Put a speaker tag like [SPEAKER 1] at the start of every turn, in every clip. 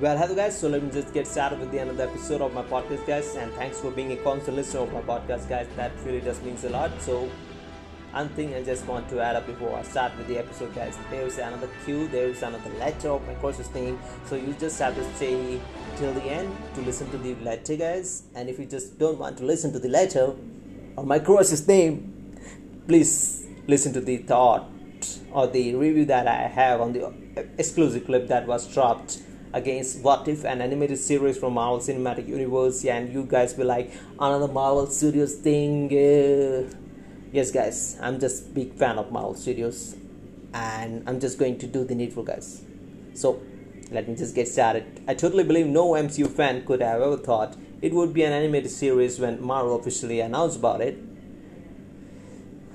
[SPEAKER 1] Well, hello guys. So let me just get started with the another episode of my podcast, guys. And thanks for being a constant listener of my podcast, guys. That really does means a lot. So, one thing I just want to add up before I start with the episode, guys. There is another cue. There is another letter of my course's name. So you just have to stay till the end to listen to the letter, guys. And if you just don't want to listen to the letter or my course's name, please listen to the thought or the review that I have on the exclusive clip that was dropped against What If, an animated series from Marvel Cinematic Universe, and you guys be like another Marvel Studios thing. Uh, yes, guys, I'm just big fan of Marvel Studios, and I'm just going to do the needful, guys. So let me just get started. I totally believe no MCU fan could have ever thought it would be an animated series when Marvel officially announced about it.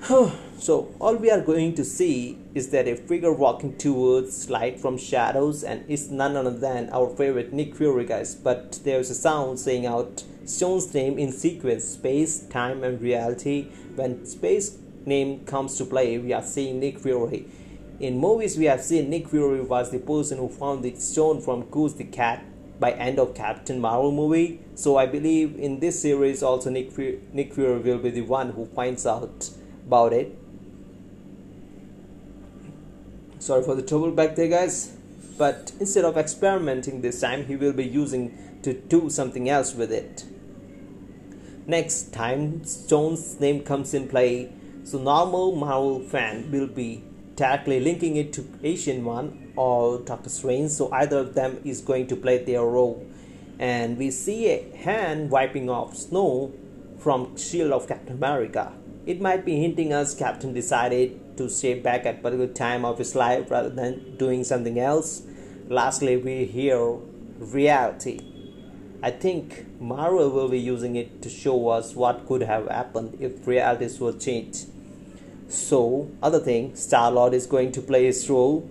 [SPEAKER 1] so all we are going to see is that a figure walking towards light from shadows and it's none other than our favorite Nick Fury guys. But there's a sound saying out Stone's name in sequence space time and reality. When space name comes to play we are seeing Nick Fury. In movies we have seen Nick Fury was the person who found the stone from Goose the cat by end of Captain Marvel movie. So I believe in this series also Nick Fury, Nick Fury will be the one who finds out about it sorry for the trouble back there guys. But instead of experimenting this time he will be using to do something else with it. Next time stone's name comes in play. So normal marvel fan will be directly linking it to Ancient One or doctor strange. So either of them is going to play their role. And we see a hand wiping off snow from shield of captain america. It might be hinting us Captain decided to stay back at particular time of his life rather than doing something else. Lastly, we hear reality. I think Marvel will be using it to show us what could have happened if realities were changed. So, other thing, Star Lord is going to play his role,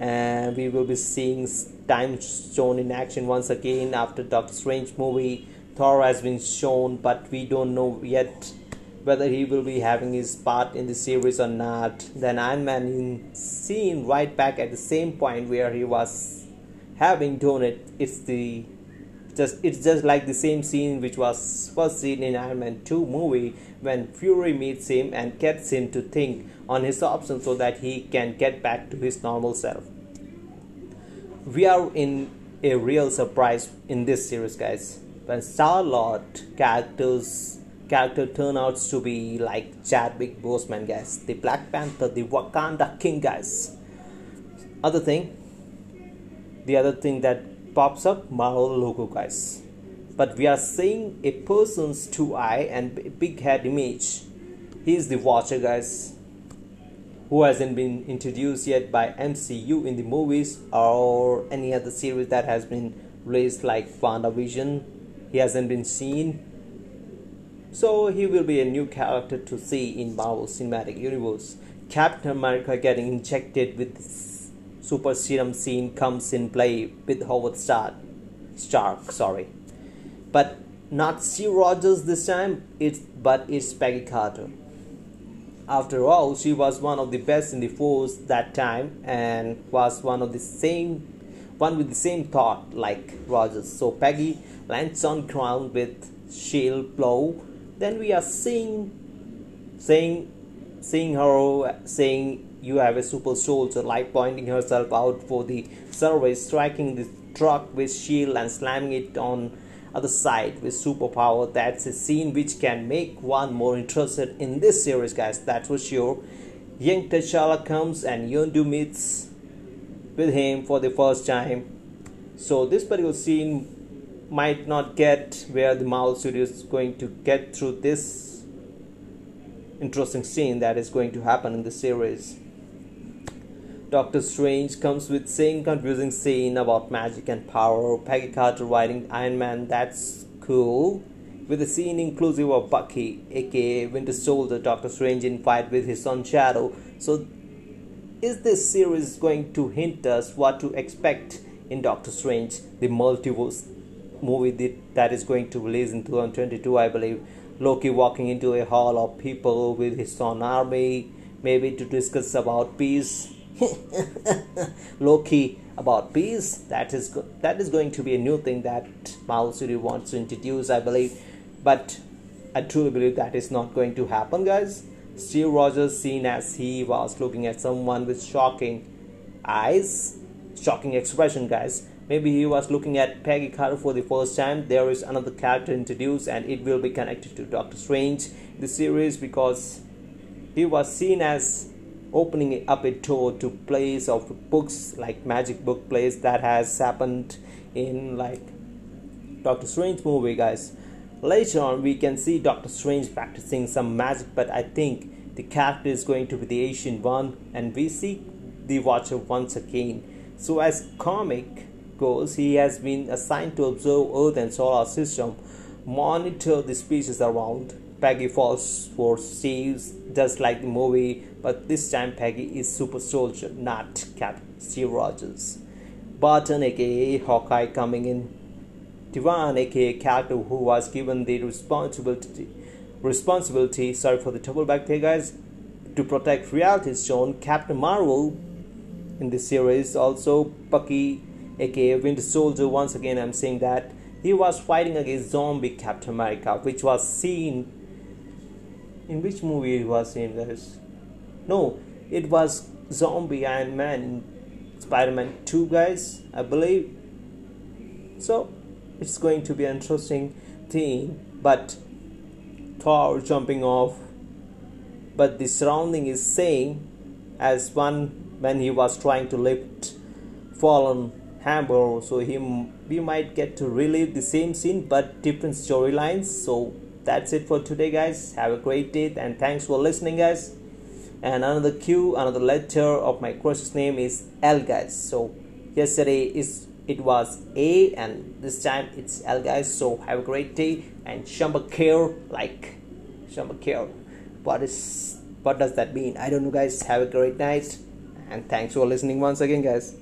[SPEAKER 1] and we will be seeing Time Stone in action once again after Doctor Strange movie. Thor has been shown, but we don't know yet whether he will be having his part in the series or not. Then Iron Man is seen right back at the same point where he was having done it. It's the just it's just like the same scene which was first seen in Iron Man 2 movie when Fury meets him and gets him to think on his options so that he can get back to his normal self. We are in a real surprise in this series guys. When Star Lord characters character turn out to be like Chadwick Boseman, guys, the Black Panther, the Wakanda King, guys. Other thing, the other thing that pops up, Marvel logo, guys. But we are seeing a person's two eye and big head image. He's the Watcher, guys, who hasn't been introduced yet by MCU in the movies or any other series that has been released, like WandaVision. He hasn't been seen so he will be a new character to see in Marvel Cinematic Universe. Captain America getting injected with super serum scene comes in play with Howard Stark. Stark, sorry, but not Steve Rogers this time. It's but it's Peggy Carter. After all, she was one of the best in the force that time and was one of the same one with the same thought like Rogers. So Peggy lands on ground with shield blow then we are seeing saying seeing her saying you have a super soul so like pointing herself out for the service striking the truck with shield and slamming it on other side with superpower. That's a scene which can make one more interested in this series guys that's for sure. Young T'Challa comes and Yondu meets with him for the first time. So this particular scene might not get where the Marvel Studios is going to get through this interesting scene that is going to happen in the series. Doctor Strange comes with same confusing scene about magic and power. Peggy Carter writing Iron Man, that's cool. With a scene inclusive of Bucky, aka Winter Soldier, Doctor Strange in fight with his son Shadow. So, is this series going to hint us what to expect in Doctor Strange, the multiverse movie that is going to release in 2022 i believe loki walking into a hall of people with his own army maybe to discuss about peace Loki about peace. That is go- that is going to be a new thing that Marvel Studio wants to introduce, I believe. But I truly believe that is not going to happen, guys. Steve Rogers seen as he was looking at someone with shocking eyes, shocking expression, guys. Maybe he was looking at Peggy Carter for the first time. There is another character introduced, and it will be connected to Doctor Strange, the series, because he was seen as opening up a door to place of books like magic book place that has happened in like Doctor Strange movie guys later on we can see Doctor Strange practicing some magic but I think the character is going to be the Ancient One and we see the Watcher once again so as comic goes he has been assigned to observe Earth and solar system monitor the species around Peggy falls for Steve just like the movie, but this time Peggy is super soldier, not Captain Steve Rogers. Barton aka Hawkeye coming in. Tivan aka character who was given the responsibility responsibility, sorry for the trouble back there guys, to protect Reality Stone, Captain Marvel in this series, also Bucky aka Winter Soldier, once again I'm saying that he was fighting against zombie Captain America, which was seen in which movie it was in guys no it was zombie iron man in spider-man 2 guys i believe. So it's going to be an interesting thing, but thor jumping off. But the surrounding is same as one when he was trying to lift fallen hammer so he we might get to relive the same scene but different storylines. So that's it for today guys. Have a great day and thanks for listening guys. And another q another letter of my crush's name is l guys. So yesterday is it was a and this time it's l guys. So have a great day and shamba care like shamba care what is what does that mean? I don't know guys. Have a great night and thanks for listening once again guys